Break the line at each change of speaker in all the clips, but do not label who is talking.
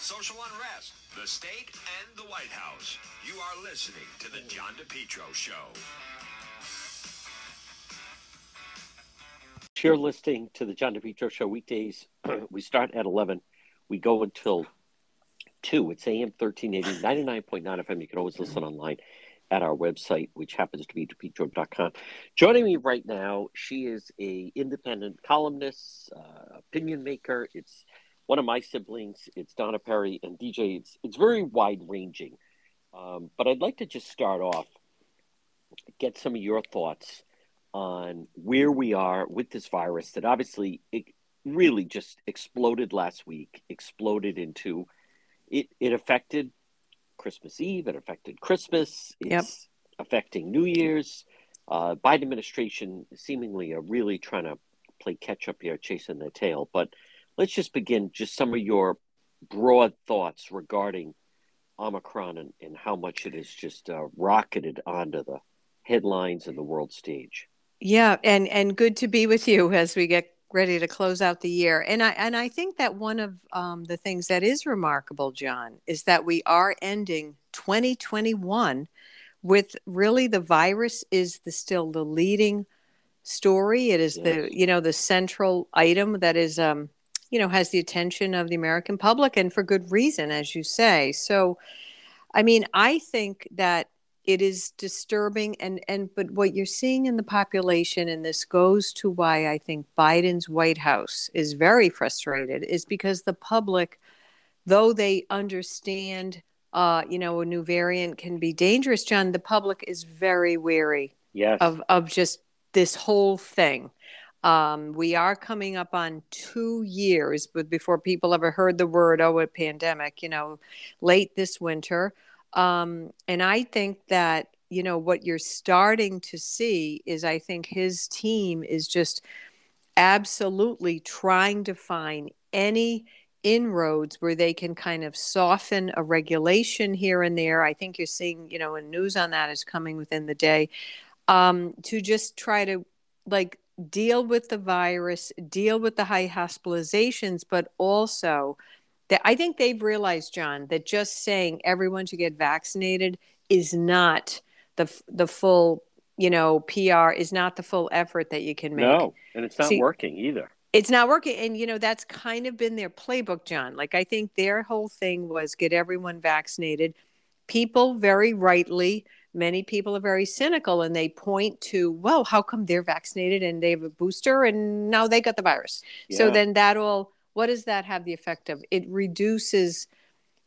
social unrest, the state, and the White House. You are listening to the John DePetro Show.
You're listening to the John DePetro Show weekdays. we start at 11. We go until 2. It's AM 1380, 99.9 FM. You can always listen online at our website, which happens to be depetro.com. Joining me right now, she is a independent columnist, uh, opinion maker. It's one of my siblings. It's Donna Perry and DJ. It's it's very wide ranging, um, but I'd like to just start off, get some of your thoughts on where we are with this virus that obviously it really just exploded last week. Exploded into it. It affected Christmas Eve. It affected Christmas. It's
Yep.
affecting New Year's. Uh, Biden administration seemingly are really trying to play catch up here, chasing their tail. But let's just begin. Just some of your broad thoughts regarding Omicron and, and how much it has just uh, rocketed onto the headlines and the world stage.
Yeah, and and good to be with you as we get ready to close out the year. And I and I think that one of um, the things that is remarkable, John, is that we are ending 2021 with really the virus is the still the leading story. It is
Yes.
the you know the central item that is um you know has the attention of the American public and for good reason, as you say. So, I mean, I think that it is disturbing and and but what you're seeing in the population and this goes to why I think Biden's White House is very frustrated is because the public though they understand uh you know a new variant can be dangerous John the public is very wary
Yes.
of of just this whole thing um, we are coming up on two years but before people ever heard the word oh a pandemic you know late this winter. Um, and i think that you know what you're starting to see is i think his team is just absolutely trying to find any inroads where they can kind of soften a regulation here and there. I think you're seeing you know and news on that is coming within the day um, to just try to like deal with the virus, deal with the high hospitalizations, but also that I think they've realized, John, that just saying everyone should get vaccinated is not the the full, you know, PR is not the full effort that you can make.
no, and it's not
See-
working either.
It's not working. And, you know, that's kind of been their playbook, John. Like, I think their whole thing was get everyone vaccinated. People, very rightly, many people are very cynical and they point to, well, how come they're vaccinated and they have a booster and now they got the virus? So then that all, what does that have the effect of? It reduces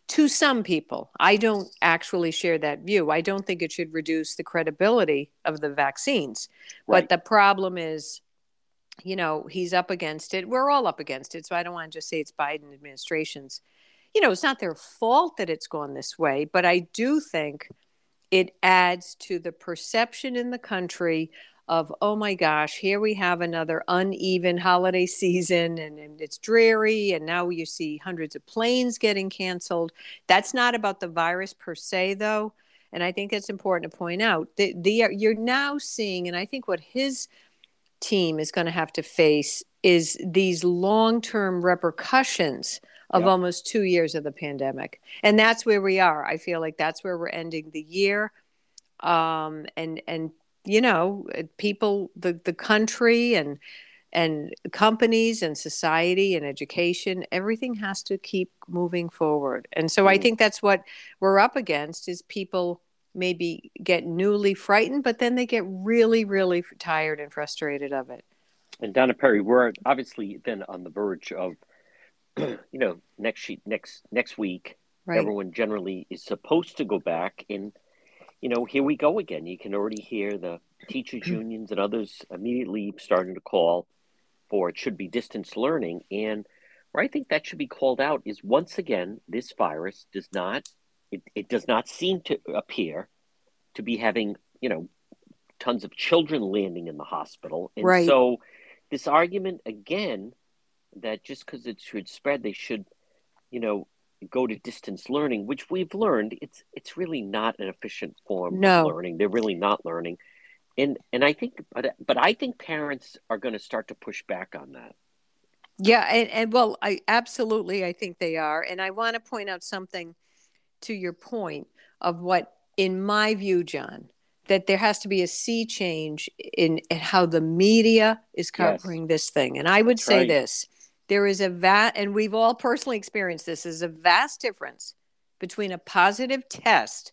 to some people. I don't actually share that view. I don't think it should reduce the credibility of the vaccines.
Right.
But the problem is, you know, he's up against it. We're all up against it. So I don't want to just say it's Biden administration's. You know, it's not their fault that it's gone this way, but I do think it adds to the perception in the country of, oh my gosh, here we have another uneven holiday season and, and it's dreary. And now you see hundreds of planes getting canceled. That's not about the virus per se, though. And I think it's important to point out that the, you're now seeing, and I think what his team is going to have to face is these long-term repercussions of
Yep.
almost two years of the pandemic. And that's where we are. I feel like that's where we're ending the year. Um, and and you know people the the country and and companies and society and education everything has to keep moving forward. And so i
Mm.
think that's what we're up against is people maybe get newly frightened but then they get really really tired and frustrated of it.
And Donna Perry, we're obviously then on the verge of, you know, next sheet next next week.
right
Everyone generally is supposed to go back, and you know, here we go again. You can already hear the teachers unions and others immediately starting to call for it should be distance learning, and where I think that should be called out is once again this virus does not it, it does not seem to appear to be having you know tons of children landing in the hospital, and
Right.
so this argument again that just because it should spread, they should, you know, go to distance learning, which we've learned it's it's really not an efficient form
No.
of learning. They're really not learning, and and I think, but but I think parents are going to start to push back on that.
Yeah, and, and well, I absolutely I think they are. And I want to point out something to your point of what, in my view, John, that there has to be a sea change in, in how the media is covering yes. this thing. And I would That's say right. this there is a vast, and we've all personally experienced this, is a vast difference between a positive test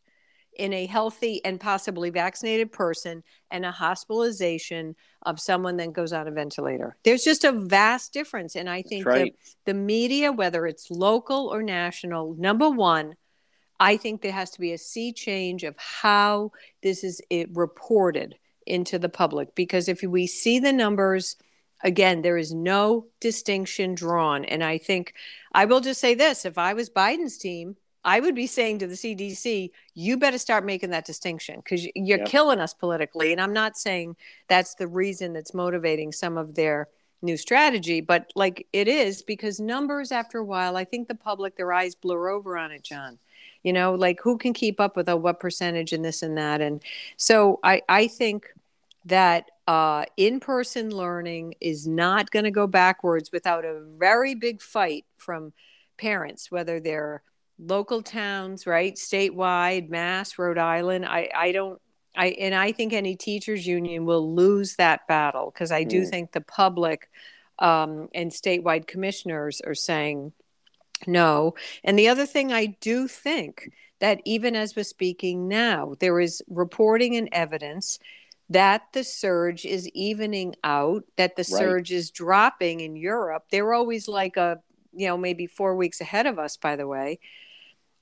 in a healthy and possibly vaccinated person and a hospitalization of someone that goes on a ventilator. There's just a vast difference. And I think right. the media, whether it's local or national, number one, I think there has to be a sea change of how this is reported into the public. Because if we see the numbers, again, there is no distinction drawn. And I think I will just say this if I was Biden's team, I would be saying to the CDC, you better start making that distinction because you're yep. killing us politically. And I'm not saying that's the reason that's motivating some of their new strategy, but like it is because numbers after a while, I think the public, their eyes blur over on it, John. You know, like who can keep up with a what percentage and this and that. And so I, I think that uh, in person learning is not going to go backwards without a very big fight from parents, whether they're local towns, right? Statewide, Mass, Rhode Island. I, I don't, I, and I think any teachers union will lose that battle because I do mm. think the public um, and statewide commissioners are saying no. And the other thing I do think that even as we're speaking now, there is reporting and evidence that the surge is evening out, that the right. surge is dropping in Europe. They're always like a, you know, maybe four weeks ahead of us, by the way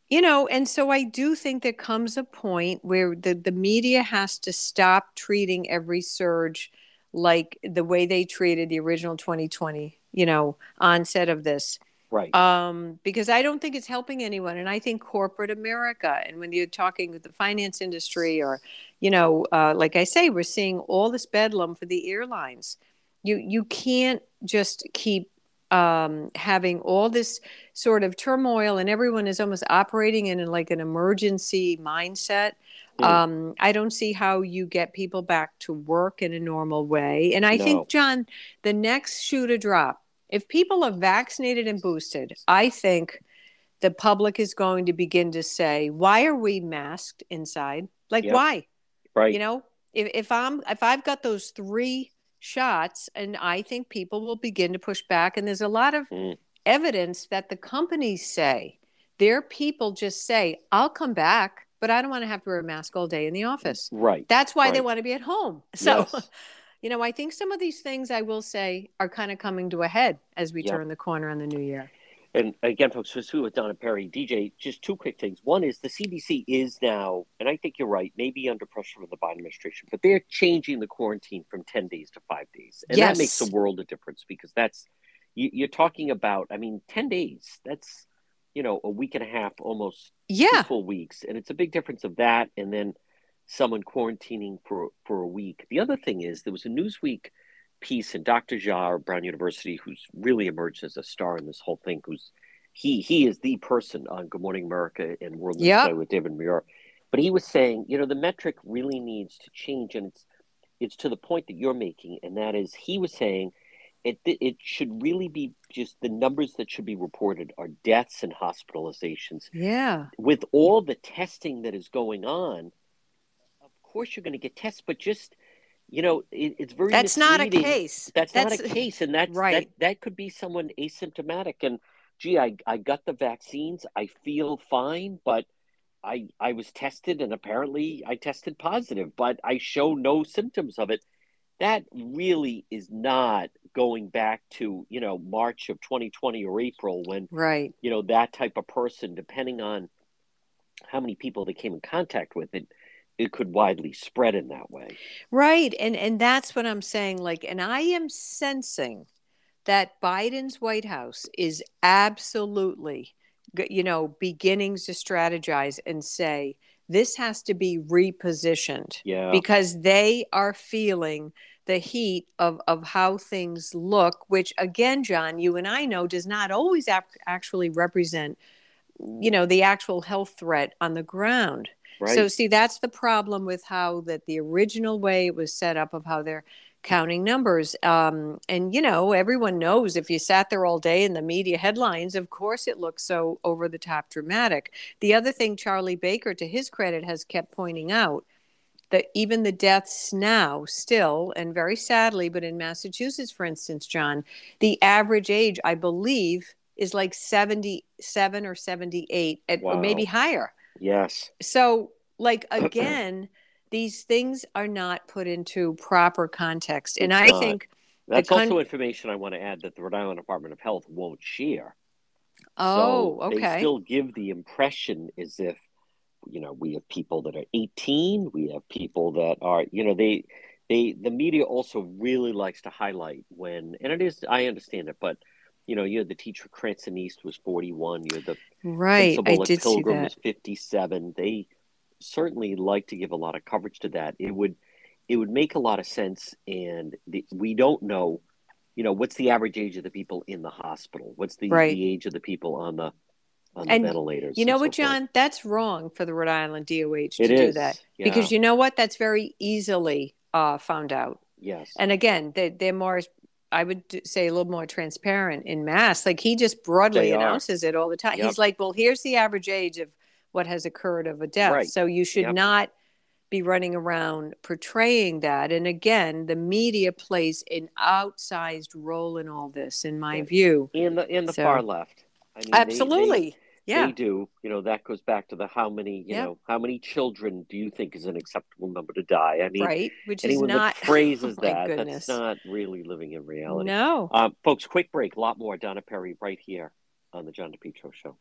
you know and so i do think there comes a point where the, the media has to stop treating every surge like the way they treated the original 2020 you know onset of this
right
um because i don't think it's helping anyone and i think corporate america and when you're talking with the finance industry or you know uh, like i say we're seeing all this bedlam for the airlines you you can't just keep um, having all this sort of turmoil and everyone is almost operating in like an emergency mindset. Mm. Um, I don't see how you get people back to work in a normal way. And I no. think, John, the next shoe to drop, if people are vaccinated and boosted, I think the public is going to begin to say, why are we masked inside? Like, yep. why?
Right.
You know, if, if I'm if I've got those three shots and i think people will begin to push back and there's a lot of mm. evidence that the companies say their people just say i'll come back but i don't want to have to wear a mask all day in the office
right
that's why
right.
they want to be at home so yes. you know i think some of these things i will say are kind of coming to a head as we yep. turn the corner on the new year
and again, folks, this with Donna Perry, DJ. Just two quick things. One is the CDC is now, and I think you're right, maybe under pressure from the Biden administration, but they're changing the quarantine from ten days to five days, and yes. that makes a world of difference because that's you, you're talking about. I mean, ten days. That's you know a week and a half, almost
yeah,
full weeks, and it's a big difference of that, and then someone quarantining for for a week. The other thing is there was a Newsweek piece and Dr. Jha Brown University, who's really emerged as a star in this whole thing, who's he he is the person on Good Morning America and World News yep. with David Muir. But he was saying, you know, the metric really needs to change, and it's it's to the point that you're making, and that is, he was saying it it should really be just the numbers that should be reported are deaths and hospitalizations.
Yeah.
With all the testing that is going on, of course you're going to get tests, but just you know, it, it's very.
That's misleading. not a case.
That's, that's, not a case, and that's right. That, that could be someone asymptomatic, and gee, I I got the vaccines, I feel fine, but I I was tested, and apparently I tested positive, but I show no symptoms of it. That really is not going back to you know March of 2020 or April when
right
you know that type of person, depending on how many people they came in contact with it it could widely spread in that way.
Right. And and that's what I'm saying like and I am sensing that Biden's White House is absolutely you know beginnings to strategize and say this has to be repositioned
yeah.
because they are feeling the heat of, of how things look, which again, John, you and I know does not always ap- actually represent, you know, the actual health threat on the ground. Right. So see, that's the problem with how that the original way it was set up of how they're counting numbers. Um, and, you know, everyone knows if you sat there all day in the media headlines, of course it looks so over the top dramatic. The other thing Charlie Baker, to his credit, has kept pointing out that even the deaths now, still, and very sadly, but in Massachusetts, for instance, John, the average age, I believe, is like 77 or 78, at,
Wow.
or maybe higher.
Yes.
So, like, again, these things are not put into proper context. And
It's
I
not.
think,
That's
con-
also information I want to add that the Rhode Island Department of Health won't share.
oh,
so They
okay.
still give the impression as if, you know, we have people that are 18, we have people that are, you know, they, they, the media also really likes to highlight when, and it is, I understand it, but, you know, you had the teacher Cranston East was 41, you had the
right. I
principal at
did see
Pilgrim
that.
was 57. They certainly like to give a lot of coverage to that. It would, it would make a lot of sense, and the, we don't know, you know, what's the average age of the people in the hospital? What's the,
Right.
the age of the people on the on the ventilators?
You know
and
what,
so forth?
John? That's wrong for the Rhode Island DOH to
It
do
is,
that.
yeah.
Because you know what? That's very easily uh, found out.
Yes.
And again, they, they're more, I would say, a little more transparent in mass. Like he just broadly
They are.
announces it all the time.
Yep.
He's like, well, here's the average age of what has occurred of a death.
Right.
So you should
Yep.
not be running around portraying that. And again, the media plays an outsized role in all this, in my view.
In the in the
So-
far left. I mean, they-
Absolutely.
They,
yeah.
they do. You know, that goes back to the how many, you
Yep.
know, how many children do you think is an acceptable number to die? I mean,
right. Which is
anyone
not
that phrases
oh
that,
goodness.
that's not really living in reality.
No.
Um, folks, quick break. A lot more Donna Perry right here on the John DePetro Show.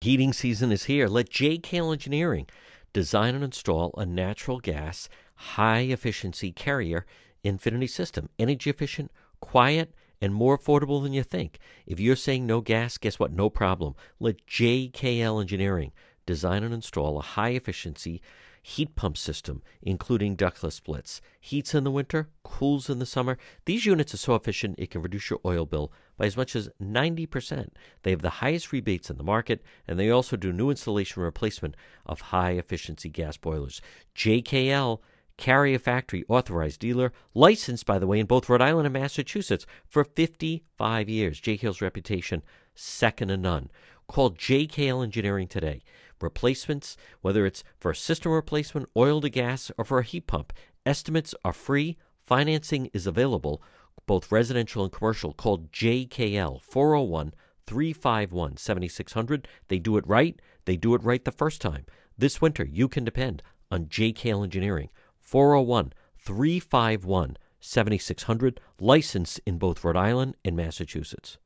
Heating season is here. Let JKL Engineering design and install a natural gas high efficiency carrier infinity system. Energy efficient, quiet, and more affordable than you think. If you're saying no gas, guess what? No problem. Let JKL Engineering design and install a high efficiency heat pump system, including ductless splits. Heats in the winter, cools in the summer. These units are so efficient it can reduce your oil bill by as much as 90%. They have the highest rebates in the market, and they also do new installation replacement of high efficiency gas boilers. JKL Carrier Factory authorized dealer, licensed, by the way, in both Rhode Island and Massachusetts for 55 years. JKL's reputation, second to none. Call JKL Engineering today. Replacements, whether it's for a system replacement, oil to gas, or for a heat pump, estimates are free. Financing is available, both residential and commercial. Call JKL 401 351 7600. They do it right. They do it right the first time. This winter, you can depend on JKL Engineering. 401 351 7600. Licensed in both Rhode Island and Massachusetts.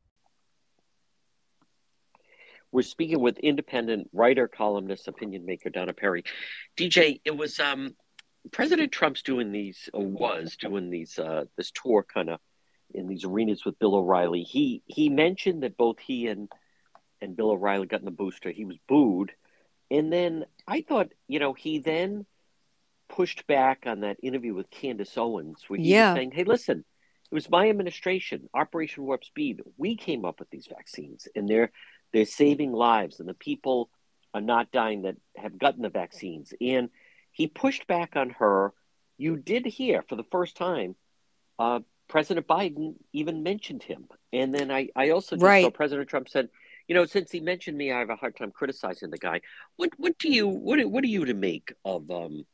We're speaking with independent writer, columnist, opinion maker Donna Perry. DJ, it was um, President Trump's doing these, or was doing these, uh, this tour kind of in these arenas with Bill O'Reilly. He he mentioned that both he and and Bill O'Reilly got in the booster. He was booed, and then I thought, you know, he then pushed back on that interview with Candace Owens, where he
Yeah.
was saying, "Hey, listen." It was my administration, Operation Warp Speed. We came up with these vaccines, and they're they're saving lives, and the people are not dying that have gotten the vaccines. And he pushed back on her. You did hear for the first time, uh, President Biden even mentioned him. And then I, I also just saw President Trump said, you know, since he mentioned me, I have a hard time criticizing the guy. What what do you what what are you to make of um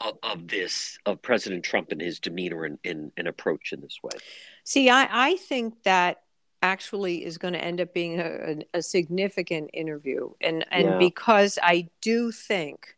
of, of this of President Trump and his demeanor and, and, and approach in this way?
See, I, I think that actually is going to end up being a, a, a significant interview. And, and
Yeah.
because I do think,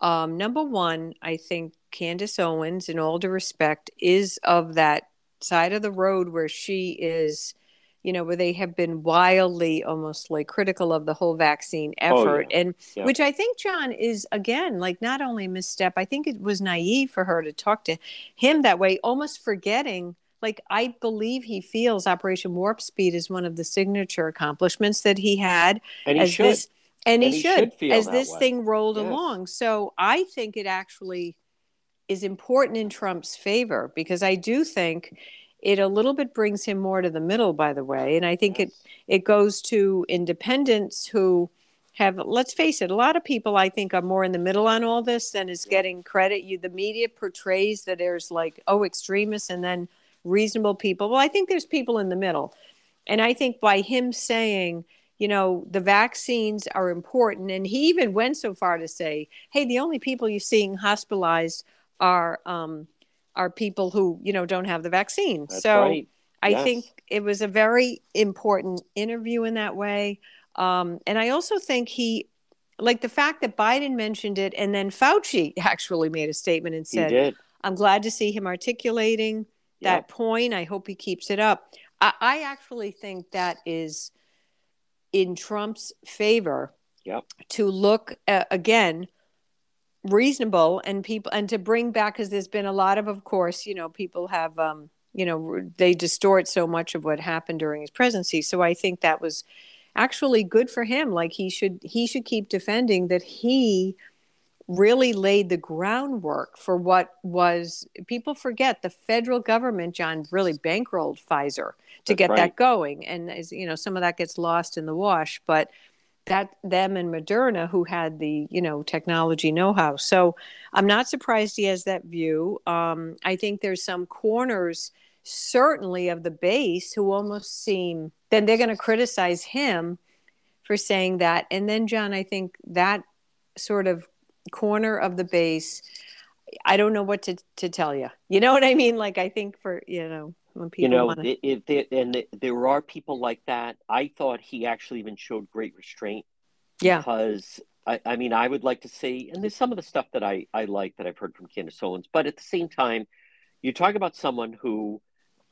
um, number one, I think Candace Owens, in all due respect, is of that side of the road where she is, you know, where they have been wildly almost like critical of the whole vaccine
Oh,
effort.
yeah.
And
Yeah.
which I think, John, is again, like not only a misstep, I think it was naive for her to talk to him that way, almost forgetting. Like I believe he feels Operation Warp Speed is one of the signature accomplishments that he had
And he
as
should.
this, and, he,
And he
should,
should feel
as this
way.
thing rolled
Yes.
along. So I think it actually is important in Trump's favor because I do think it a little bit brings him more to the middle. By the way, and I think it it goes to independents who have let's face it a lot of people i think are more in the middle on all this than is getting credit. You the media portrays that there's like oh extremists and then reasonable people. Well i think there's people in the middle. And i think by him saying you know the vaccines are important and he even went so far to say hey the only people you're seeing hospitalized are um are people who you know don't have the vaccine
That's
so
right.
I
Yes.
think it was a very important interview in that way. Um, and I also think he, like the fact that Biden mentioned it and then Fauci actually made a statement and said. I'm glad to see him articulating that
Yep.
point. I hope he keeps it up. I, I actually think that is in Trump's favor
Yep.
to look uh, again reasonable and people and to bring back because there's been a lot of of course you know people have um you know they distort so much of what happened during his presidency. So i think that was actually good for him. Like he should he should keep defending that he really laid the groundwork for what was people forget the federal government john really bankrolled pfizer to
That's
get
right.
that going. And as you know some of that gets lost in the wash but that them and Moderna who had the you know technology know-how. So I'm not surprised he has that view. Um, I think there's some corners certainly of the base who almost seem then they're going to criticize him for saying that. And then John, I think that sort of corner of the base. I don't know what to, to tell you. You know what I mean? Like I think for you know when people
you know,
wanna,
it, it, it- and it- there are people like that. I thought he actually even showed great restraint
yeah,
because I, I mean, I would like to see, and there's some of the stuff that I, I like that I've heard from Candace Owens, but at the same time, you talk about someone who,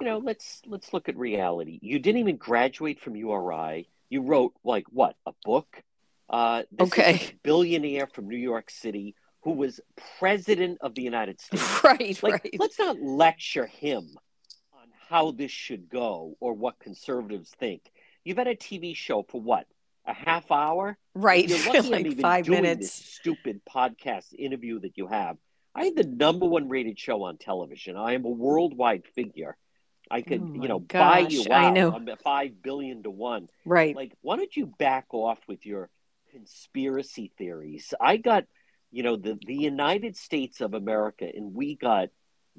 you know, let's let's look at reality. You didn't even graduate from URI. You wrote like what a book. Uh,
Okay.
billionaire from New York City who was president of the United States.
right,
Like,
right.
let's not lecture him how this should go or what conservatives think. You've had a TV show for what? A half hour?
Right,
You're lucky I'm even
five
doing
minutes.
this stupid podcast interview that you have. I had the number one rated show on television. I am a worldwide figure. I could,
Oh
you know, buy
gosh,
you
I
out.
know.
I'm at five billion to one.
Right.
Like, why don't you back off with your conspiracy theories? I got, you know, the the United States of America, and we got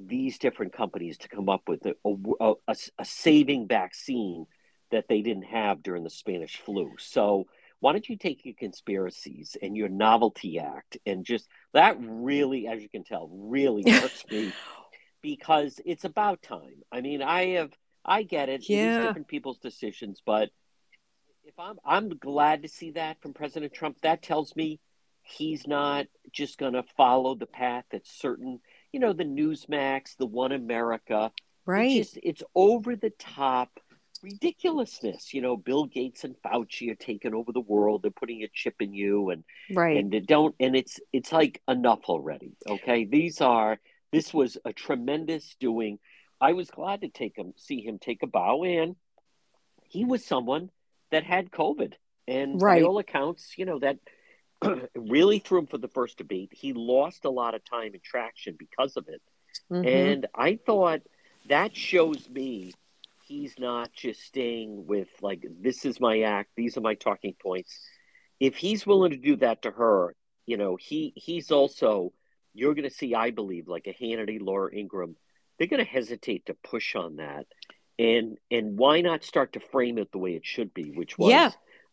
these different companies to come up with a, a, a, a saving vaccine that they didn't have during the Spanish flu. So why don't you take your conspiracies and your novelty act and just that really, as you can tell, really hurts me because it's about time. I mean, I have, I get it.
Yeah.
different people's decisions, but if I'm, I'm glad to see that from President Trump. That tells me he's not just going to follow the path that certain, you know, the Newsmax, the One America,
right.
it's just it's over the top ridiculousness. You know, Bill Gates and Fauci are taking over the world. They're putting a chip in you, and
right.
and they don't. And it's it's like enough already. Okay, these are this was a tremendous doing. I was glad to take him see him take a bow, and he was someone that had COVID, and
Right.
by all accounts, you know that. really threw him for the first debate. He lost a lot of time and traction because of it.
Mhm.
And I thought that shows me he's not just staying with like this is my act, these are my talking points. If he's willing to do that to her, you know, he he's also you're going to see, I believe, like a Hannity, Laura Ingraham, they're going to hesitate to push on that, and and why not start to frame it the way it should be, which was
Yeah.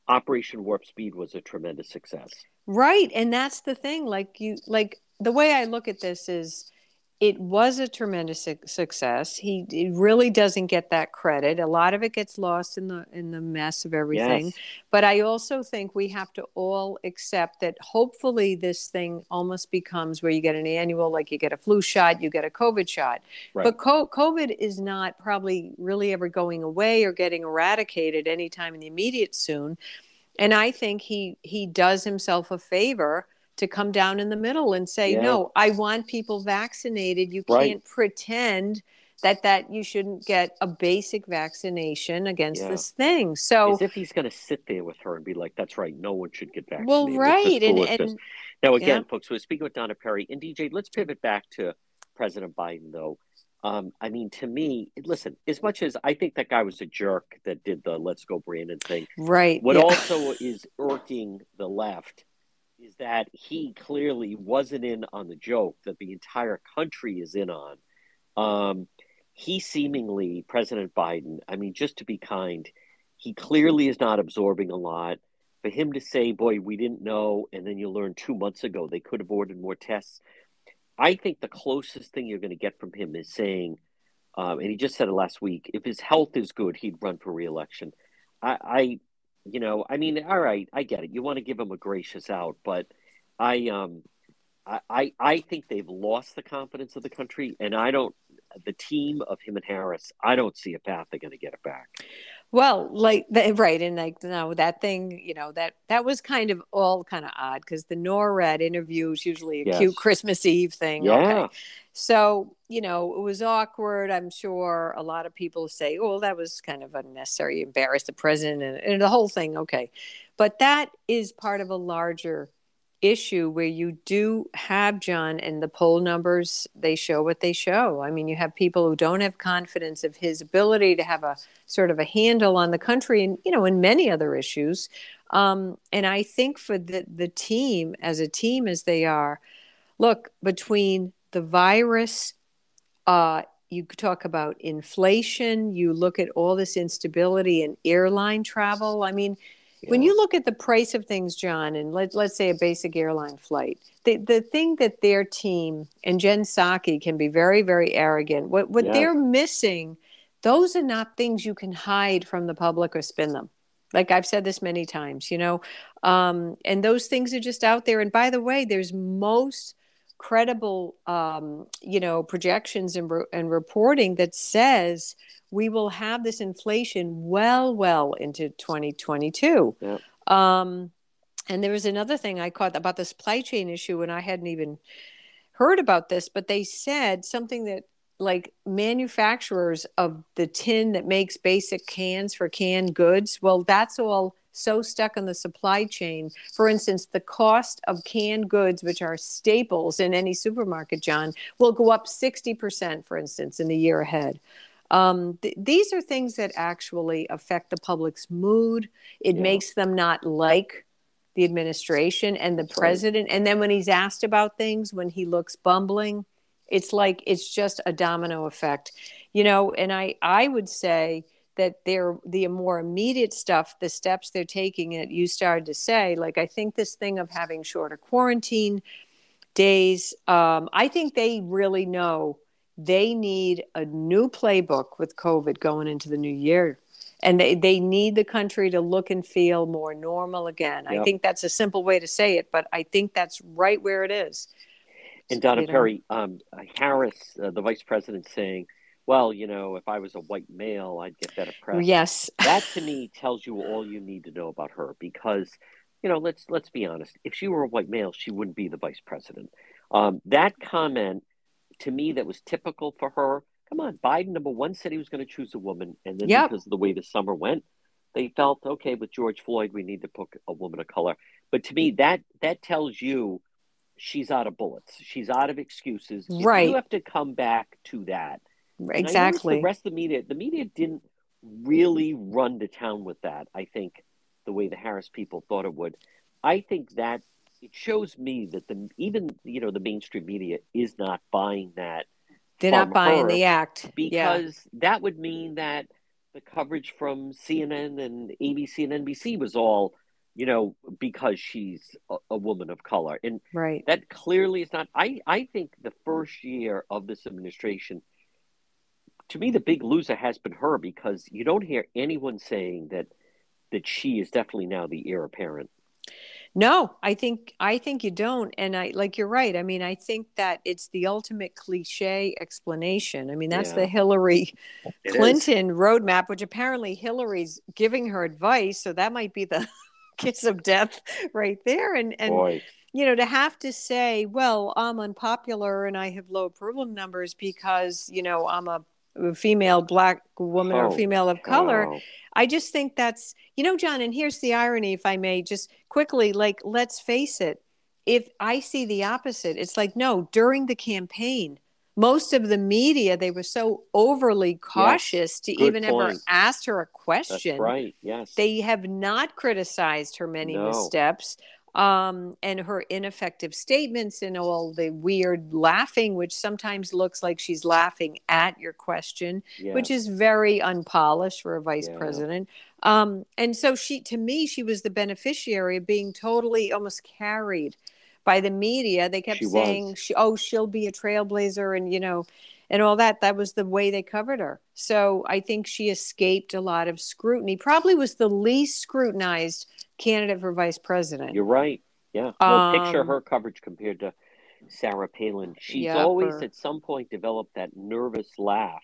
Operation Warp Speed was a tremendous success.
Right. And that's the thing. Like you like the way I look at this is it was a tremendous su- success. He, he really doesn't get that credit. A lot of it gets lost in the in the mess of everything.
Yes.
But I also think we have to all accept that hopefully this thing almost becomes where you get an annual, like you get a flu shot, you get a COVID shot.
Right.
But co- COVID is not probably really ever going away or getting eradicated anytime in the immediate soon. And I think he he does himself a favor to come down in the middle and say,
Yeah.
no, I want people vaccinated. You
Right.
can't pretend that that you shouldn't get a basic vaccination against
Yeah.
this thing. So
As if he's going to sit there with her and be like, "That's right, no one should get vaccinated."
well, right, and, and
now, again,
yeah.
folks, we're speaking with Donna Perry and DJ. Let's pivot back to President Biden, though. Um, I mean, to me, listen, as much as I think that guy was a jerk that did the "Let's Go Brandon" thing,
right?
What
yeah.
also is irking the left is that he clearly wasn't in on the joke that the entire country is in on. Um, he seemingly, President Biden, I mean, just to be kind, he clearly is not absorbing a lot. For him to say, boy, we didn't know, and then you learn two months ago they could have ordered more tests. I think the closest thing you're going to get from him is saying, um, and he just said it last week, if his health is good, he'd run for reelection. I, I you know, I mean, all right, I get it. You want to give him a gracious out, but I, um, I, I think they've lost the confidence of the country, and I don't. The team of him and Harris, I don't see a path they're going to get it back.
Well, like right, and like no, that thing, you know, that that was kind of all kind of odd because the NORAD interview is usually a yes. cute Christmas Eve thing.
Yeah.
Okay. So you know, it was awkward. I'm sure a lot of people say, "Oh, that was kind of unnecessary, embarrassed the president," and, and the whole thing. Okay, but that is part of a larger issue where you do have John and the poll numbers they show what they show. I mean, you have people who don't have confidence of his ability to have a sort of a handle on the country and you know in many other issues. Um, and I think for the the team as a team as they are, look between the virus. Uh, you talk about inflation. You look at all this instability in airline travel. I mean, yeah. When you look at the price of things, John, and let, let's say a basic airline flight, the, the thing that their team and Jen Psaki can be very, very arrogant, what, what they're missing, those are not things you can hide from the public or spin them. Like I've said this many times, you know, um, and those things are just out there. And by the way, there's most credible, um, you know, projections and, re- and reporting that says we will have this inflation well, well into 2022.
Yep.
Um, and there was another thing I caught about the supply chain issue, and I hadn't even heard about this, but they said something that like manufacturers of the tin that makes basic cans for canned goods, well, that's all so stuck in the supply chain. For instance, the cost of canned goods, which are staples in any supermarket, John, will go up 60%, for instance, in the year ahead. Um, th- these are things that actually affect the public's mood. It yeah. makes them not like the administration and the president. And then when he's asked about things, when he looks bumbling, it's like it's just a domino effect, you know. And I I would say that they're the more immediate stuff, the steps they're taking, that you started to say, like I think this thing of having shorter quarantine days, um, I think they really know they need a new playbook with COVID going into the new year. And they, they need the country to look and feel more normal again. Yep. I think that's a simple way to say it, but I think that's right where it is.
And Donna you know? Perry, um, Harris, uh, the vice president, saying, well, you know, if I was a white male, I'd get better press.
Yes.
that to me tells you all you need to know about her because, you know, let's let's be honest. If she were a white male, she wouldn't be the vice president. Um, that comment to me that was typical for her. Come on, Biden number one said he was going to choose a woman, and then yep. because of the way the summer went, they felt okay with George Floyd. We need to put a woman of color. But to me, that that tells you she's out of bullets. She's out of excuses.
Right.
You have to come back to that.
Exactly.
The rest of the media, the media didn't really run to town with that. I think the way the Harris people thought it would. I think that it shows me that the even you know the mainstream media is not buying that.
They're not buying the act
because yeah. that would mean that the coverage from CNN and ABC and NBC was all you know because she's a, a woman of color and
right
that clearly is not. I I think the first year of this administration. To me, the big loser has been her because you don't hear anyone saying that that she is definitely now the heir apparent.
No, I think I think you don't, and I like you're right. I mean, I think that it's the ultimate cliche explanation. I mean, that's yeah. the Hillary it Clinton is. roadmap, which apparently Hillary's giving her advice, so that might be the kiss of death right there. And and
Boy.
you know, to have to say, well, I'm unpopular and I have low approval numbers because you know I'm a female black woman oh, or female of color. Oh. I just think that's, you know, John, and here's the irony, if I may, just quickly, like, let's face it. If I see the opposite, it's like, no, during the campaign, most of the media they were so overly cautious to
Good
even ever ask her a
That's
question.
right. Yes.
They have not criticized her many
No.
missteps um, and her ineffective statements and all the weird laughing, which sometimes looks like she's laughing at your question,
yes.
which is very unpolished for a vice
Yeah.
president. Um, and so she, to me, she was the beneficiary of being totally almost carried by the media. They kept
She
saying, she, "Oh, she'll be a trailblazer," and you know, and all that. That was the way they covered her. So I think she escaped a lot of scrutiny. Probably was the least scrutinized candidate for vice president.
You're right. Yeah. Well, picture
Um,
her coverage compared to Sarah Palin. She's always at some point developed that nervous laugh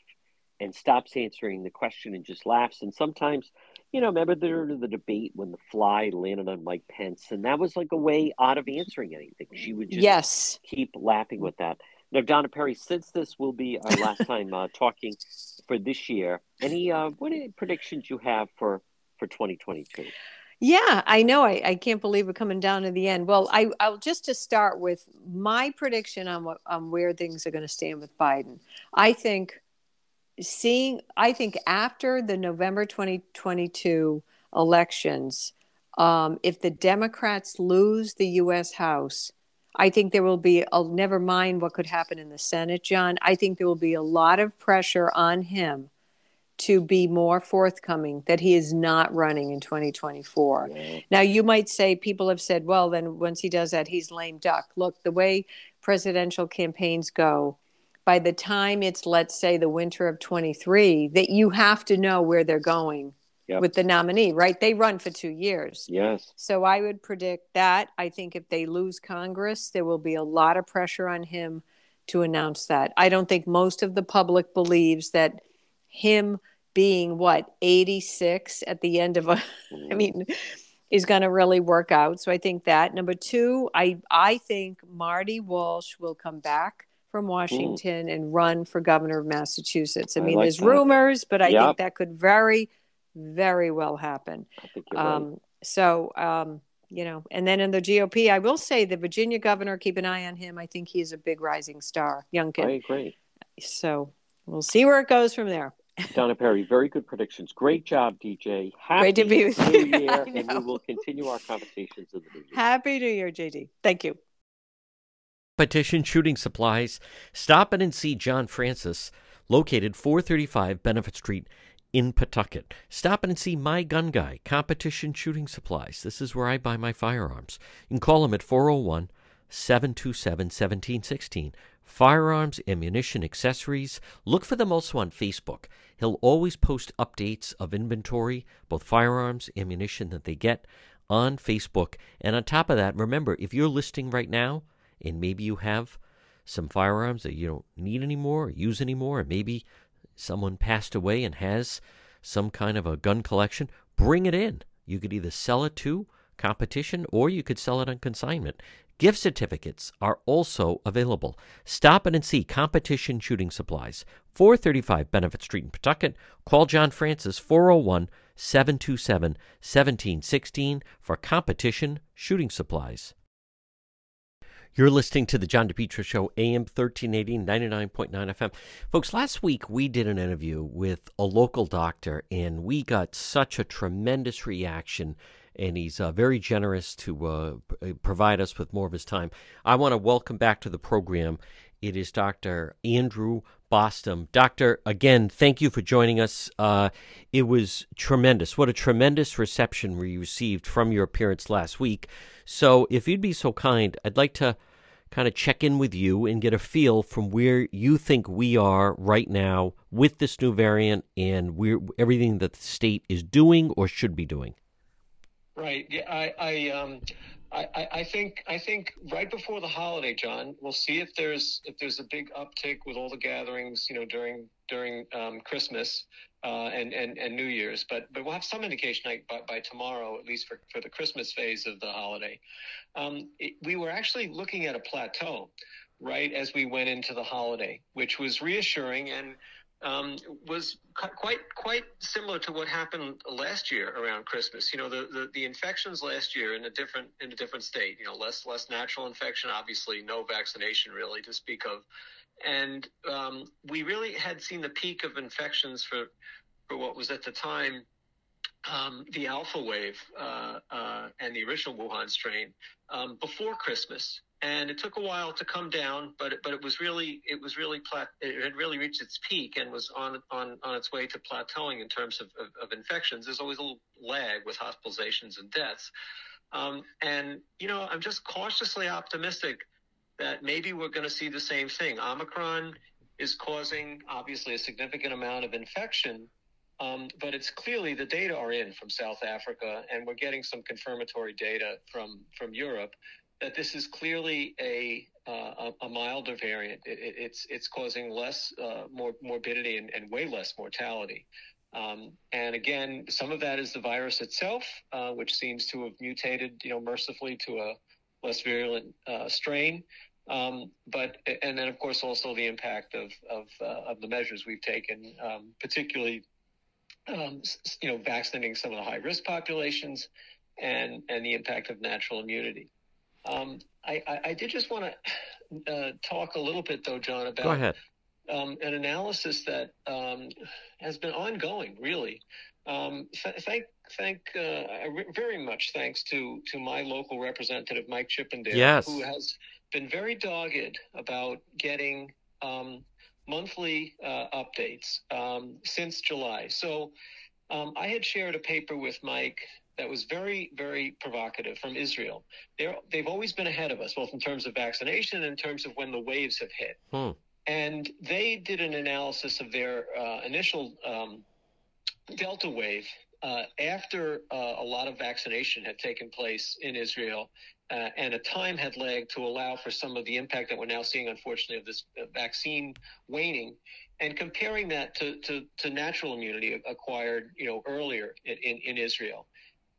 and stops answering the question and just laughs. And sometimes, you know, remember the, the debate when the fly landed on Mike Pence, and that was like a way out of answering anything. She would just
yes.
keep laughing with that. Now, Donna Perry, since this will be our last time uh, talking for this year, any uh, what are predictions you have for for 2022?
Yeah, I know. I, I can't believe we're coming down to the end. Well, I, I'll just to start with my prediction on what on where things are going to stand with Biden. I think seeing, I think after the November 2022 elections, um, if the Democrats lose the U.S. House, I think there will be. I'll never mind what could happen in the Senate, John. I think there will be a lot of pressure on him to be more forthcoming that he is not running in 2024.
Yeah.
Now, you might say people have said, well, then once he does that, he's lame duck. Look, the way presidential campaigns go, by the time it's, let's say, the winter of 23, that you have to know where they're going
Yep.
with the nominee, right? They run for two years.
Yes.
So I would predict that. I think if they lose Congress, there will be a lot of pressure on him to announce that. I don't think most of the public believes that him being what 86 at the end of a I mean is going to really work out. So I think that number 2, I I think Marty Walsh will come back from Washington and run for governor of Massachusetts. I
I
mean,
like
there's
that.
rumors, but I
Yep.
think that could very very well happen.
You're right.
Um, so, um, you know, and then in the GOP, I will say the Virginia governor, keep an eye on him. I think he's a big rising star,
I agree.
So we'll see where it goes from there.
Donna Perry, very good predictions. Great job, DJ. Happy
Great to be with
New
you.
Year, and we will continue our conversations in the new year.
Happy New Year, JD. Thank you.
Competition Shooting Supplies. Stop in and see John Francis, located 435 Benefit Street in Pawtucket. Stop in and see my gun guy, Competition Shooting Supplies. This is where I buy my firearms. You can call him at 401 727 1716. Firearms, ammunition, accessories. Look for them also on Facebook. He'll always post updates of inventory, both firearms, ammunition that they get on Facebook. And on top of that, remember, if you're listing right now, and maybe you have some firearms that you don't need anymore or use anymore, or maybe someone passed away and has some kind of a gun collection, bring it in. You could either sell it to competition or you could sell it on consignment. Gift certificates are also available. Stop in and see Competition Shooting Supplies, 435 Benefit Street in Pawtucket. Call John Francis 401 727 1716 for Competition Shooting Supplies. You're listening to the John DePetro Show, AM 1380, 99.9 FM. Folks, last week we did an interview with a local doctor, and we got such a tremendous reaction, and he's uh, very generous to uh, provide us with more of his time. I want to welcome back to the program. It is Dr. Andrew Bostom. Doctor, again, thank you for joining us. Uh, it was tremendous. What a tremendous reception we received from your appearance last week. So, if you'd be so kind, I'd like to kind of check in with you and get a feel from where you think we are right now with this new variant and where everything that the state is doing or should be doing.
Right. Yeah. I. I. Um. I, I- think I think right before the holiday, John, we'll see if there's if there's a big uptick with all the gatherings, you know, during during um, Christmas uh, and, and and New Year's. But but we'll have some indication like, by, by tomorrow, at least for, for the Christmas phase of the holiday. Um, it, we were actually looking at a plateau, right, as we went into the holiday, which was reassuring and um, was quite quite similar to what happened last year around Christmas. You know, the, the, the infections last year in a different in a different state. You know, less less natural infection, obviously, no vaccination really to speak of and um, we really had seen the peak of infections for for what was at the time um, the alpha wave uh, uh, and the original Wuhan strain um, before Christmas, and it took a while to come down, but it, but it was really it was really it had really reached its peak and was on on on its way to plateauing in terms of, of, of infections. There's always a little lag with hospitalizations and deaths, um, and you know I'm just cautiously optimistic that maybe we're going to see the same thing. Omicron is causing obviously a significant amount of infection um, but it's clearly the data are in from South Africa, and we're getting some confirmatory data from from Europe that this is clearly a uh, a, milder variant. It, it, it's it's causing less uh, more morbidity and, and, way less mortality. Um, and again, some of that is the virus itself, uh, which seems to have mutated, you know, mercifully to a less virulent uh, strain. Um, but and then of course also the impact of of, uh, of the measures we've taken, um, particularly um, you know, vaccinating some of the high risk populations and, and the impact of natural immunity. Um, I, I, I, did just want to uh, talk a little bit, though, John, about
Go ahead.
Um, an analysis that um, has been ongoing, really. Um, th- thank, thank, uh, very much thanks to to my local representative, Mike Chippendale,
yes.
who has been very dogged about getting um, monthly uh, updates um, since July. So um, I had shared a paper with Mike that was very, very provocative from Israel. They're, they've always been ahead of us, both in terms of vaccination and in terms of when the waves have hit.
Hmm.
And they did an analysis of their uh, initial um, Delta wave uh, after uh, a lot of vaccination had taken place in Israel uh, and a time had lagged to allow for some of the impact that we're now seeing, unfortunately, of this uh, vaccine waning, and comparing that to, to, to, natural immunity acquired, you know, earlier in, in, in, Israel.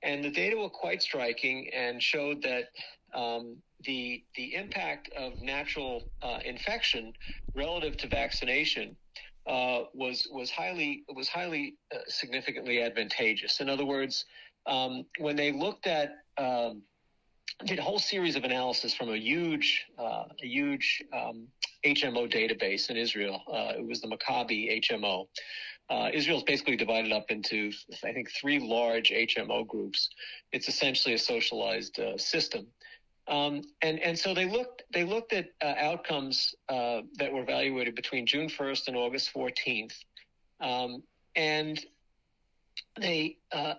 And the data were quite striking and showed that um, the the impact of natural uh, infection relative to vaccination uh, was was highly was highly uh, significantly advantageous. In other words, um, when they looked at um, did a whole series of analysis from a huge, uh, a huge um, HMO database in Israel. Uh, it was the Maccabi HMO. Uh, Israel is basically divided up into, I think, three large HMO groups. It's essentially a socialized uh, system. Um, and and so they looked they looked at uh, outcomes uh, that were evaluated between June 1st and August 14th, um, and they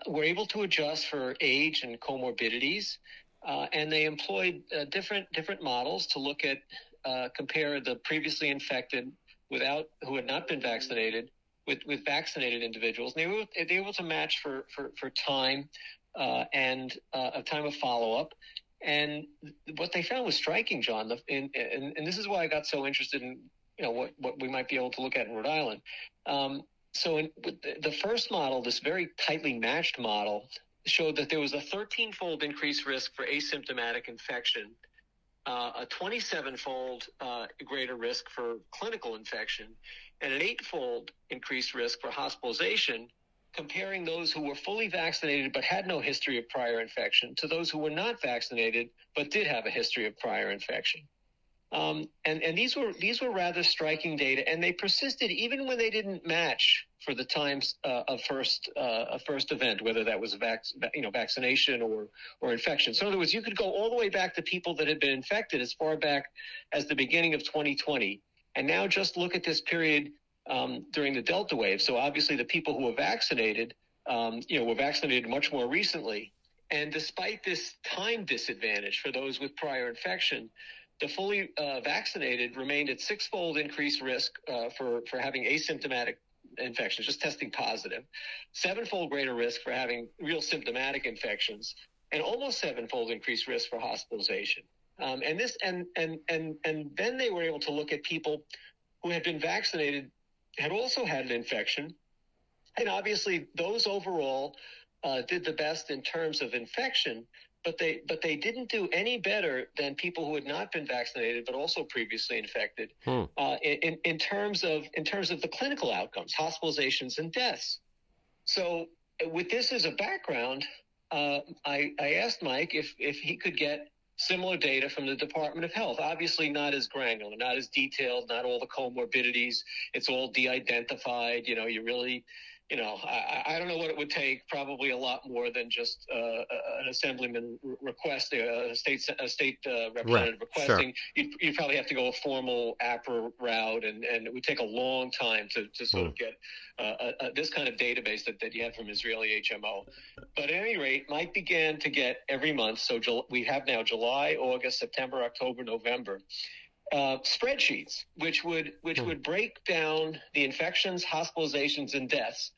were able to adjust for age and comorbidities. Uh, and they employed uh, different different models to look at uh, compare the previously infected without who had not been vaccinated with with vaccinated individuals. And they were they were able to match for for for time uh, and uh, a time of follow up. And what they found was striking, John. And, and, and this is why I got so interested in you know what what we might be able to look at in Rhode Island. Um, so in, the first model, this very tightly matched model, showed that there was a 13 fold increased risk for asymptomatic infection, uh, a 27 fold uh, greater risk for clinical infection, and an eightfold increased risk for hospitalization, comparing those who were fully vaccinated but had no history of prior infection to those who were not vaccinated but did have a history of prior infection. Um, and and these were these were rather striking data, and they persisted even when they didn't match for the times uh, of first uh, first event, whether that was vac- you know vaccination or or infection. So in other words, you could go all the way back to people that had been infected as far back as the beginning of 2020, and now just look at this period um, during the Delta wave. So obviously, the people who were vaccinated, um, you know, were vaccinated much more recently, and despite this time disadvantage for those with prior infection the fully uh, vaccinated remained at six-fold increased risk uh, for for having asymptomatic infections, just testing positive, sevenfold greater risk for having real symptomatic infections, and almost sevenfold increased risk for hospitalization. Um, and this and and and and then they were able to look at people who had been vaccinated had also had an infection, and obviously those overall uh, did the best in terms of infection but they but they didn't do any better than people who had not been vaccinated but also previously infected
hmm.
uh, in, in terms of in terms of the clinical outcomes, hospitalizations and deaths. So with this as a background, uh, I, I asked Mike if if he could get similar data from the Department of Health. Obviously, not as granular, not as detailed, not all the comorbidities. It's all de-identified. You know, you really you know, I, I don't know what it would take. Probably a lot more than just uh, an assemblyman request, a state a state uh, representative right. requesting. Sure. You'd, you'd, probably have to go a formal APRA route, and, and it would take a long time to, to sort mm. of get uh, a, a, this kind of database that, that you have from Israeli HMO. But at any rate, Mike began to get every month. So we have now July, August, September, October, November uh, spreadsheets, which would which hmm. would break down the infections, hospitalizations, and deaths.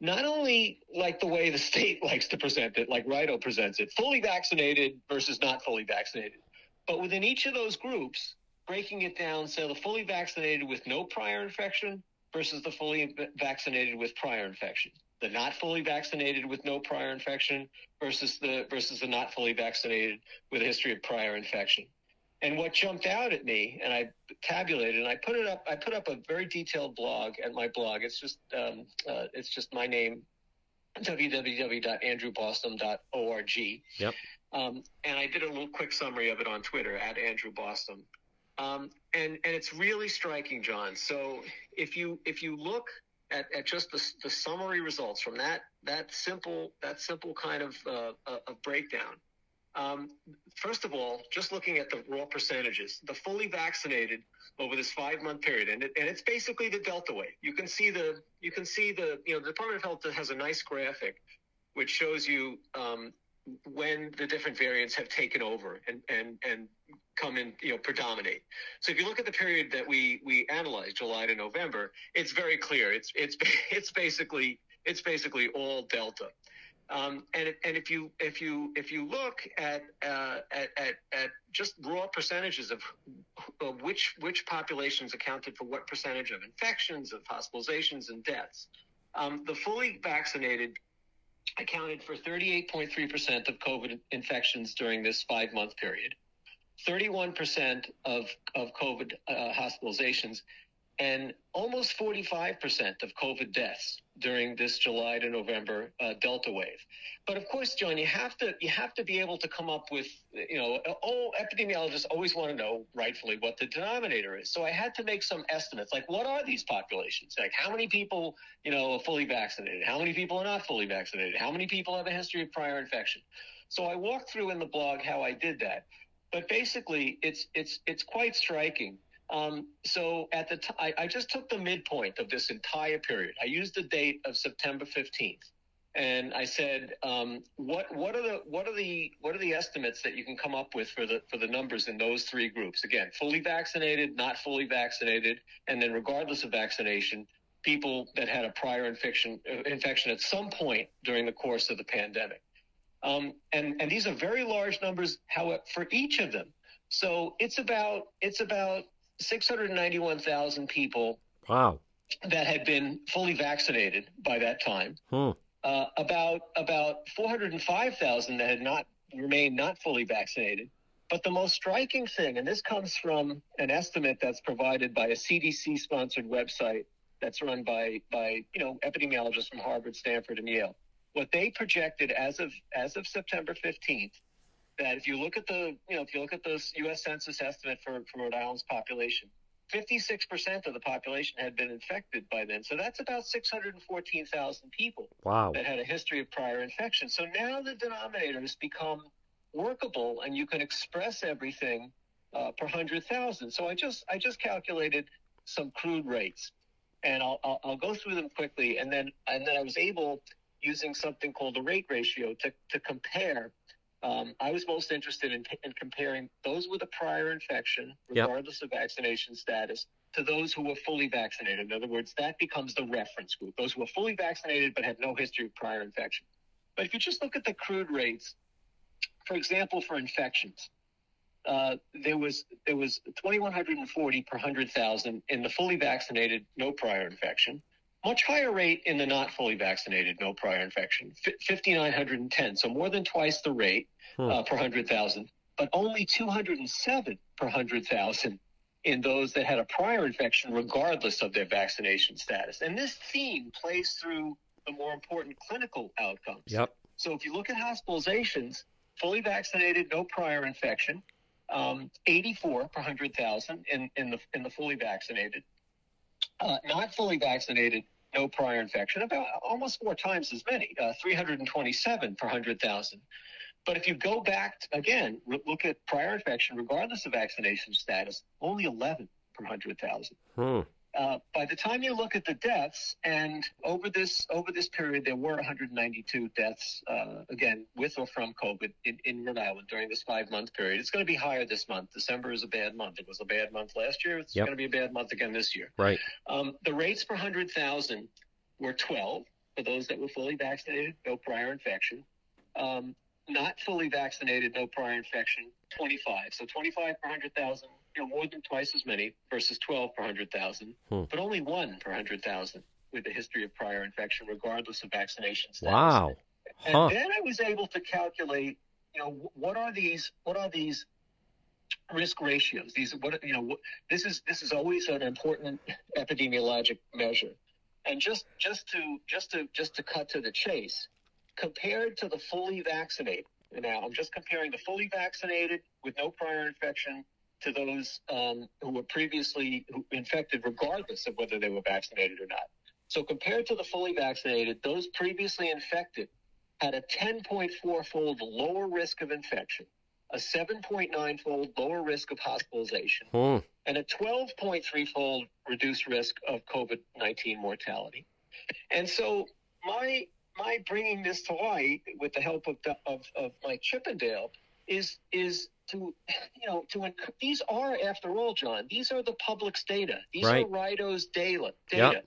Not only like the way the state likes to present it, like RIDOH presents it, fully vaccinated versus not fully vaccinated, but within each of those groups, breaking it down so the fully vaccinated with no prior infection versus the fully vaccinated with prior infection, the not fully vaccinated with no prior infection versus the versus the not fully vaccinated with a history of prior infection. And what jumped out at me, and I tabulated, and I put it up. I put up a very detailed blog at my blog. It's just um, uh, it's just my name, www.andrewbostom.org.
Yep.
Um, and I did a little quick summary of it on Twitter at Andrew Bostom. Um, and and it's really striking, John. So if you if you look at, at just the, the summary results from that that simple that simple kind of uh, uh of breakdown, um, first of all, just looking at the raw percentages, the fully vaccinated over this five month period, and, it, and it's basically the Delta wave. You can see the you can see the you know the Department of Health has a nice graphic which shows you um, when the different variants have taken over and and and come in you know predominate. So if you look at the period that we we analyzed, July to November, it's very clear. It's it's it's basically it's basically all Delta. Um, and and if you if you if you look at, uh, at, at at just raw percentages of, of which which populations accounted for what percentage of infections, of hospitalizations, and deaths, um, the fully vaccinated accounted for 38.3% of COVID infections during this five month period, 31% of of COVID uh, hospitalizations, and almost 45% of COVID deaths during this July to November uh, Delta wave. But of course, John, you have to you have to be able to come up with you know oh epidemiologists always want to know rightfully what the denominator is. So I had to make some estimates like what are these populations? Like how many people you know are fully vaccinated? How many people are not fully vaccinated? How many people have a history of prior infection? So I walked through in the blog how I did that. But basically, it's it's it's quite striking um, so at the I, just took the midpoint of this entire period. I used the date of September 15th, and I said, um, what what are the what are the what are the estimates that you can come up with for the for the numbers in those three groups? Again, fully vaccinated, not fully vaccinated, and then regardless of vaccination, people that had a prior infection uh, infection at some point during the course of the pandemic. Um, and and these are very large numbers, however, for each of them. So it's about it's about 691,000 people.
Wow.
That had been fully vaccinated by that time.
Hmm.
Uh, about about 405,000 that had not remained not fully vaccinated. But the most striking thing, and this comes from an estimate that's provided by a CDC sponsored website that's run by by you know epidemiologists from Harvard, Stanford, and Yale. What they projected as of as of September 15th that if you look at the, you know, if you look at the U.S. Census estimate for, for Rhode Island's population, 56% of the population had been infected by then. So that's about 614,000 people
wow.
that had a history of prior infection. So now the denominator has become workable and you can express everything uh, per 100,000. So I just, I just calculated some crude rates and I'll, I'll, I'll go through them quickly. And then, and then I was able using something called the rate ratio to, to compare um, I was most interested in, in, comparing those with a prior infection, regardless yep. of vaccination status, to those who were fully vaccinated. In other words, that becomes the reference group, those who were fully vaccinated but had no history of prior infection. But if you just look at the crude rates, for example, for infections, uh, there was there was 2,140 per 100,000 in the fully vaccinated, no prior infection much higher rate in the not fully vaccinated, no prior infection, 5,910. So more than twice the rate hmm. uh, per 100,000, but only 207 per 100,000 in those that had a prior infection, regardless of their vaccination status. And this theme plays through the more important clinical outcomes.
Yep.
So if you look at hospitalizations, fully vaccinated, no prior infection, um, 84 per 100,000 in, in, the, in the fully vaccinated. Uh, not fully vaccinated, no prior infection, about almost four times as many, uh, 327 per 100,000. But if you go back to, again, look at prior infection, regardless of vaccination status, only 11 per 100,000.
Hmm.
Uh, by the time you look at the deaths, and over this over this period, there were 192 deaths, uh, again with or from COVID in, in Rhode Island during this five month period. It's going to be higher this month. December is a bad month. It was a bad month last year. It's
Yep.
going to be a bad month again this year.
Right.
Um, the rates per 100,000 were 12 for those that were fully vaccinated, no prior infection. Um, not fully vaccinated, no prior infection, 25. So 25 per 100,000, you know, more than twice as many versus 12 per 100,000,
Hmm.
but only one per 100,000 with a history of prior infection, regardless of vaccination status.
Wow.
And
Huh.
then I was able to calculate, you know, what are these, what are these risk ratios? These, what, you know, what, this is this is always an important epidemiologic measure. And just just to just to just to cut to the chase, compared to the fully vaccinated. Now I'm just comparing the fully vaccinated with no prior infection to those um, who were previously infected, regardless of whether they were vaccinated or not. So compared to the fully vaccinated, those previously infected had a 10.4 fold lower risk of infection, a 7.9 fold lower risk of hospitalization,
Hmm.
and a 12.3 fold reduced risk of COVID 19 mortality. And so my my bringing this to light with the help of of, of Mike Chippendale is is to you know to these are after all, John, these are the public's data. These
Right.
are RIDOH's data.
Yep.
data.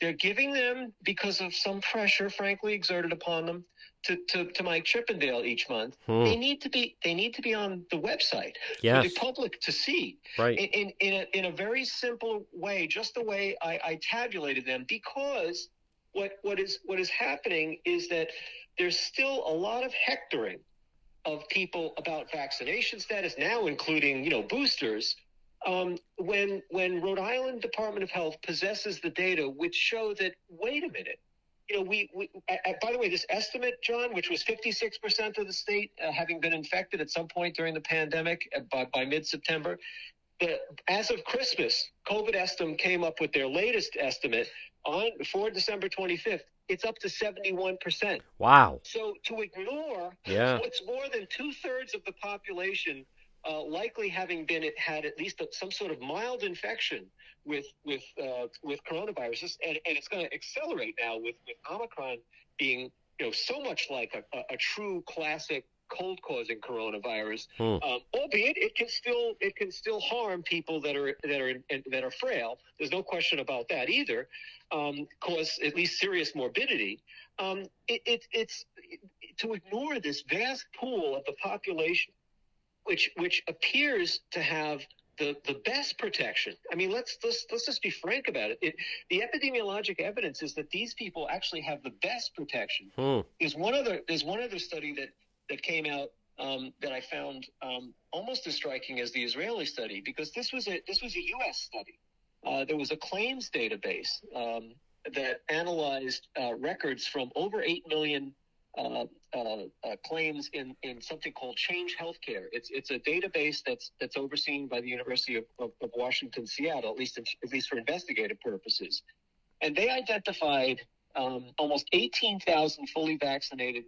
They're giving them because of some pressure, frankly, exerted upon them to, to, to Mike Chippendale each month.
Hmm.
They need to be they need to be on the website
Yes.
for the public to see
Right.
in, in, in, a, in a very simple way, just the way I, I tabulated them, because what, what is what is happening is that there's still a lot of hectoring of people about vaccination status now, including you know boosters. Um, when when Rhode Island Department of Health possesses the data which show that wait a minute, you know we, we by the way this estimate, John, which was 56 percent of the state uh, having been infected at some point during the pandemic uh, by, by mid September, as of Christmas, Covidestim came up with their latest estimate on for December 25th. It's up to 71 percent.
Wow.
So to ignore
Yeah.
what's more than two thirds of the population uh, likely having been had at least some sort of mild infection with with uh, with coronaviruses, and, and it's going to accelerate now with with Omicron being you know so much like a, a, a true classic cold causing coronavirus.
Hmm.
Um, albeit it can still it can still harm people that are that are that are frail. There's no question about that either. Um, cause at least serious morbidity. Um, it, it, it's to ignore this vast pool of the population, which which appears to have the, the best protection. I mean, let's let's let's just be frank about it. it. The epidemiologic evidence is that these people actually have the best protection.
Hmm.
There's one other there's one other study that that came out um, that I found um, almost as striking as the Israeli study because this was a this was a U.S. study. Uh, there was a claims database um, that analyzed uh, records from over eight million uh, uh, uh, claims in, in something called Change Healthcare. It's it's a database that's that's overseen by the University of, of, of Washington Seattle, at least in, at least for investigative purposes, and they identified um, almost eighteen thousand fully vaccinated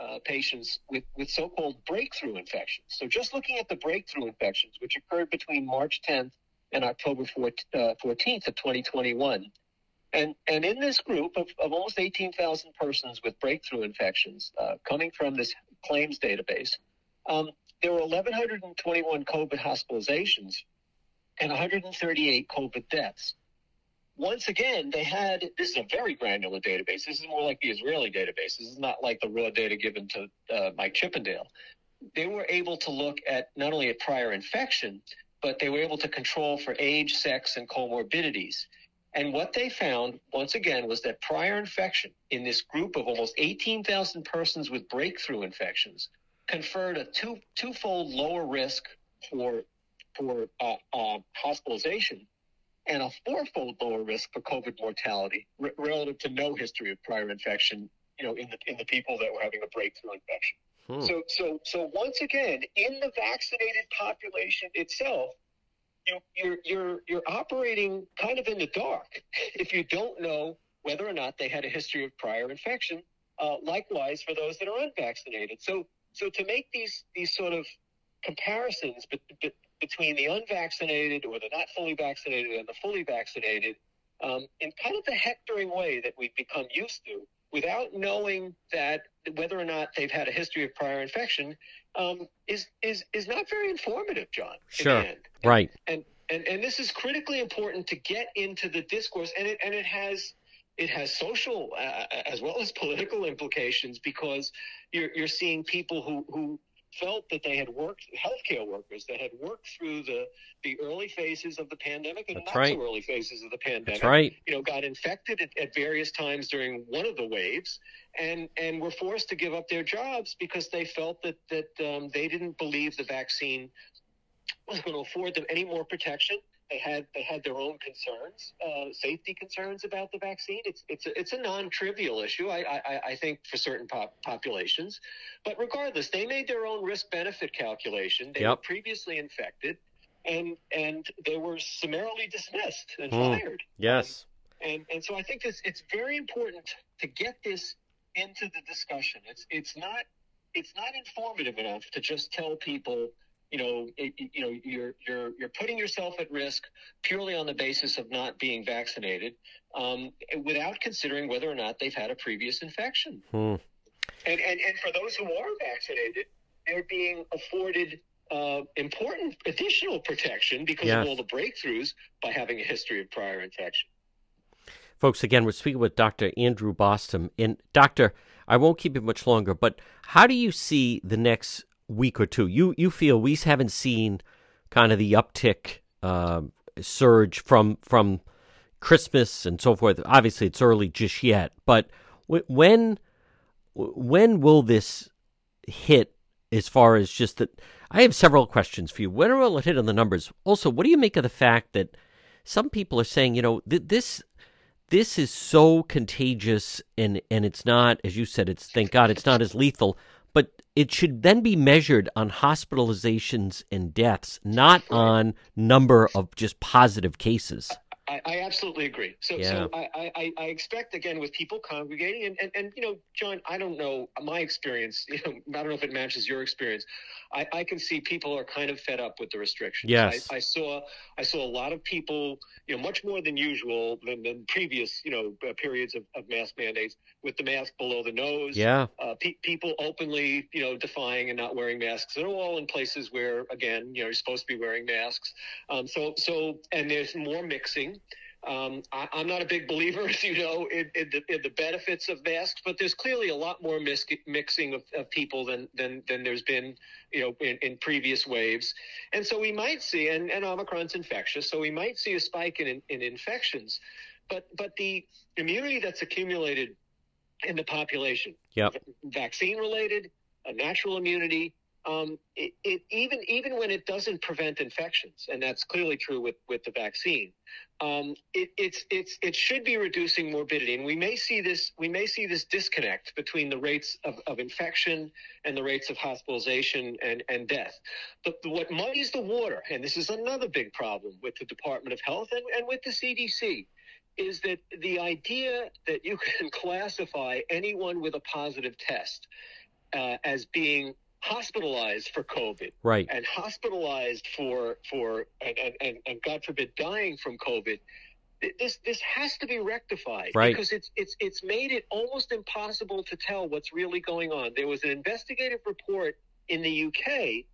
uh, patients with, with so-called breakthrough infections. So just looking at the breakthrough infections, which occurred between March 10th and October 14th, uh, 14th of 2021. And, and in this group of, of almost 18,000 persons with breakthrough infections uh, coming from this claims database, um, there were 1,121 COVID hospitalizations and 138 COVID deaths once again, they had this is a very granular database. This is more like the Israeli database. This is not like the raw data given to uh, Mike Chippendale. They were able to look at not only at prior infection, but they were able to control for age, sex, and comorbidities. And what they found, once again, was that prior infection in this group of almost 18,000 persons with breakthrough infections conferred a two twofold lower risk for for uh, uh, hospitalization and a fourfold lower risk for COVID mortality r- relative to no history of prior infection, you know, in the in the people that were having a breakthrough infection. Hmm. So, so, so once again, in the vaccinated population itself, you, you're you're you're operating kind of in the dark if you don't know whether or not they had a history of prior infection. Uh, likewise, for those that are unvaccinated. So, so to make these these sort of comparisons be, be, between the unvaccinated or the not fully vaccinated and the fully vaccinated, um, in kind of the hectoring way that we've become used to, without knowing that whether or not they've had a history of prior infection, um, is is is not very informative, John.
Sure.
And,
right.
And, and and this is critically important to get into the discourse, and it and it has it has social uh, as well as political implications because you're you're seeing people who who felt that they had worked, healthcare workers that had worked through the, the early phases of the pandemic and
That's
not
right.
so early phases of the pandemic.
That's right.
You know, got infected at, at various times during one of the waves, and and were forced to give up their jobs because they felt that that um, they didn't believe the vaccine was going to afford them any more protection they had they had their own concerns, uh, safety concerns about the vaccine. It's it's a, it's a non-trivial issue, I, I, I think, for certain pop- populations. But regardless, they made their own risk-benefit calculation. They
Yep.
were previously infected, and and they were summarily dismissed and
Hmm.
fired.
Yes.
And and so I think it's it's very important to get this into the discussion. It's it's not it's not informative enough to just tell people, you know, it, you know, you're you're you're putting yourself at risk purely on the basis of not being vaccinated, um, without considering whether or not they've had a previous infection.
Hmm.
And and and for those who are vaccinated, they're being afforded. Uh, important additional protection because
Yes.
of all the breakthroughs by having a history of prior infection.
Folks, again, we're speaking with Dr. Andrew Bostom. And, Doctor, I won't keep it much longer, but how do you see the next week or two? You, you feel we haven't seen kind of the uptick um surge from, from Christmas and so forth. Obviously, it's early just yet, but wh- when, when will this hit as far as just that? I have several questions for you. When will it hit on the numbers? Also, what do you make of the fact that some people are saying, you know, th- this this is so contagious and and it's not as you said it's thank god it's not as lethal it should then be measured on hospitalizations and deaths not on number of just positive cases
I, I absolutely agree. So,
Yeah.
so I, I, I expect again with people congregating, and, and, and you know, John, I don't know my experience. You know, I don't know if it matches your experience. I, I can see people are kind of fed up with the restrictions.
Yes.
I, I saw I saw a lot of people, you know, much more than usual than, than previous, you know, uh, periods of, of mask mandates with the mask below the nose.
yeah
Uh, pe- people openly, you know, defying and not wearing masks. They're all in places where, again, you know, you're supposed to be wearing masks. Um, so, so, and there's more mixing. Um, I, I'm not a big believer, as you know, in, in, the, in the benefits of masks, but there's clearly a lot more mis- mixing of, of people than, than than there's been, you know, in, in previous waves. And so we might see, and, and Omicron's infectious, so we might see a spike in, in infections. But but the immunity that's accumulated in the population,
Yep.
vaccine related, a natural immunity. Um, it, it even even when it doesn't prevent infections, and that's clearly true with, with the vaccine, um, it, it's it's it should be reducing morbidity, and we may see this we may see this disconnect between the rates of, of infection and the rates of hospitalization and, and death. But what muddies the water, and this is another big problem with the Department of Health and, and with the CDC, is that the idea that you can classify anyone with a positive test uh, as being hospitalized for COVID
right
and hospitalized for for and, and, and, God forbid dying from COVID. This this has to be rectified
Right.
because it's it's it's made it almost impossible to tell what's really going on. There was an investigative report in the UK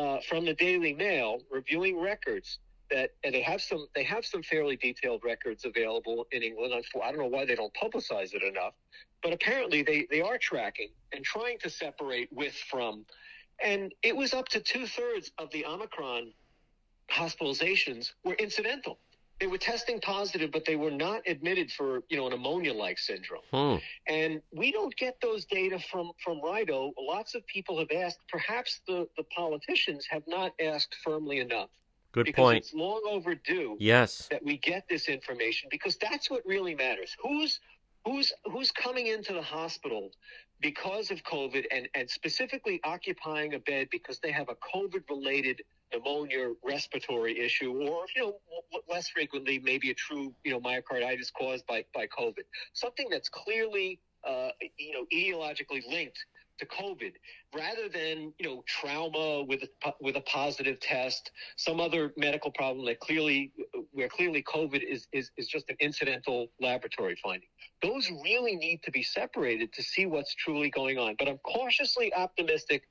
uh, from the Daily Mail reviewing records that and they have some they have some fairly detailed records available in England. I don't know why they don't publicize it enough, but apparently they they are tracking and trying to separate with from, and it was up to two thirds of the Omicron hospitalizations were incidental. They were testing positive, but they were not admitted for you know a pneumonia-like syndrome.
Hmm.
And we don't get those data from from RIDOH. Lots of people have asked. Perhaps the the politicians have not asked firmly enough
good
because
point.
it's long overdue
yes.
that we get this information because that's what really matters. Who's who's who's coming into the hospital because of COVID and, and specifically occupying a bed because they have a COVID related pneumonia respiratory issue or you know less frequently maybe a true you know myocarditis caused by by covid. Something that's clearly uh, you know etiologically linked to COVID, rather than you know trauma with a, with a positive test, some other medical problem that clearly where clearly COVID is is is just an incidental laboratory finding. Those really need to be separated to see what's truly going on. But I'm cautiously optimistic,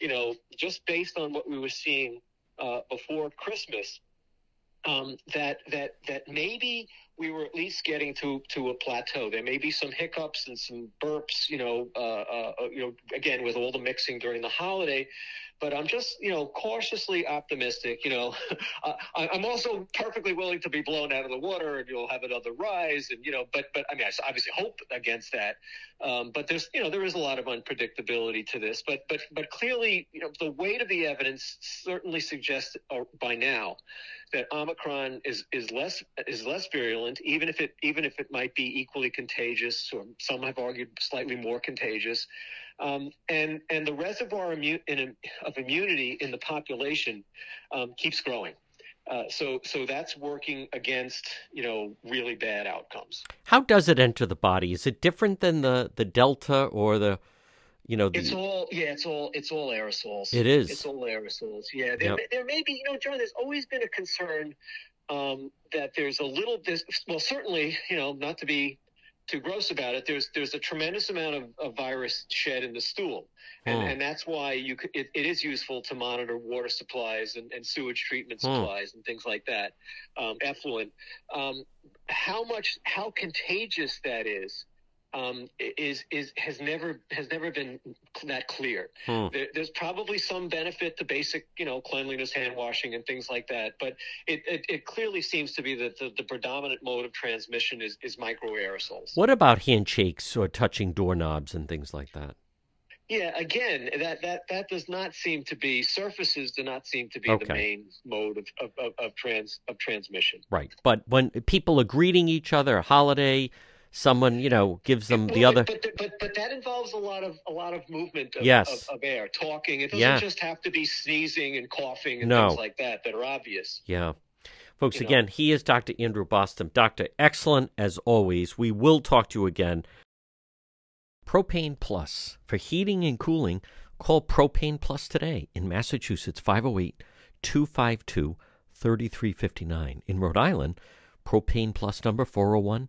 you know, just based on what we were seeing uh, before Christmas, um, that that that maybe we were at least getting to to a plateau. There may be some hiccups and some burps, you know, uh, uh, uh, you know, again with all the mixing during the holiday. But I'm just, you know, cautiously optimistic. You know, I, I'm also perfectly willing to be blown out of the water, and you'll have another rise. And you know, but but I mean, I obviously hope against that. Um, but there's, you know, there is a lot of unpredictability to this. But but but clearly, you know, the weight of the evidence certainly suggests uh, by now that Omicron is is less is less virulent, even if it even if it might be equally contagious, or some have argued slightly more contagious. Um, and and the reservoir immu- in, of immunity in the population um, keeps growing. Uh, so so that's working against you know really bad outcomes.
How does it enter the body? Is it different than the the delta or the you know, the,
it's all yeah, it's all it's all aerosols.
It is.
It's all aerosols. Yeah, there, yep. there may be you know, John. There's always been a concern um, that there's a little. There's, well, certainly, you know, not to be too gross about it. There's there's a tremendous amount of, of virus shed in the stool, and, hmm. and that's why you it, it is useful to monitor water supplies and, and sewage treatment hmm. supplies and things like that, um, effluent. Um, how much how contagious that is um, is is has never has never been that clear. Hmm. There, there's probably some benefit to basic, you know, cleanliness, hand washing, and things like that. But it, it, it clearly seems to be that the, the, predominant mode of transmission is is microaerosols.
What about handshakes or touching doorknobs and things like that?
Yeah, again, that that that does not seem to be surfaces do not seem to be okay. the main mode of, of, of, of trans of transmission.
Right, but when people are greeting each other, a holiday someone you know gives them the other
but, but but that involves a lot of a lot of movement of,
yes.
of, of air talking it doesn't yeah. just have to be sneezing and coughing and
no.
things like that that are obvious
yeah folks you again know. he is dr andrew Bostom. doctor excellent as always we will talk to you again propane plus for heating and cooling call propane plus today in massachusetts 508 252 3359 in rhode island propane plus number 401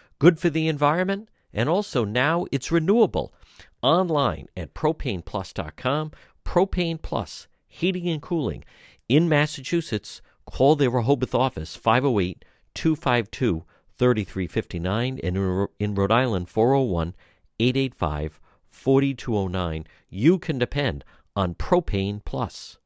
good for the environment, and also now it's renewable. Online at propaneplus.com. Propane Plus, heating and cooling. In Massachusetts, call their Rehoboth office 508 252 3359 and in Rhode Island 401 885 4209. You can depend on Propane Plus.